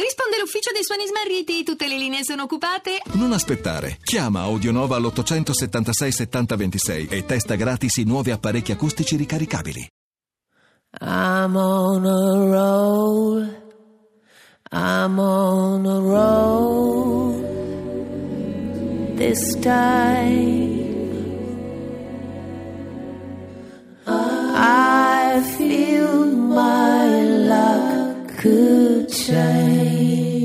Risponde l'ufficio dei suoni smarriti, tutte le linee sono occupate. Non aspettare. Chiama Audionova all'876 7026 e testa gratis i nuovi apparecchi acustici ricaricabili. I'm on a roll. I'm on a roll. This time. Could change.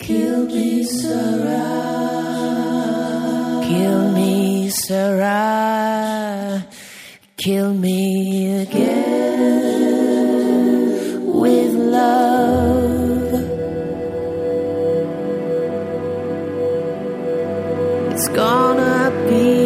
Kill me, Sarah. Kill me, Sarah. Kill me again with love. It's gonna be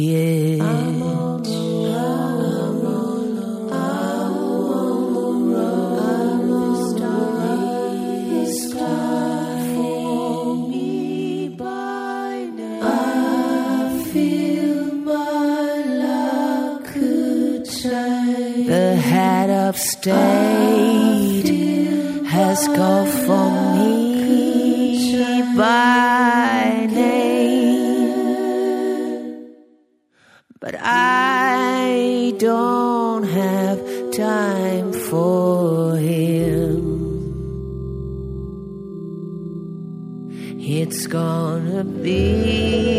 The head of state has called for me by name, but I don't have time for him. It's gonna be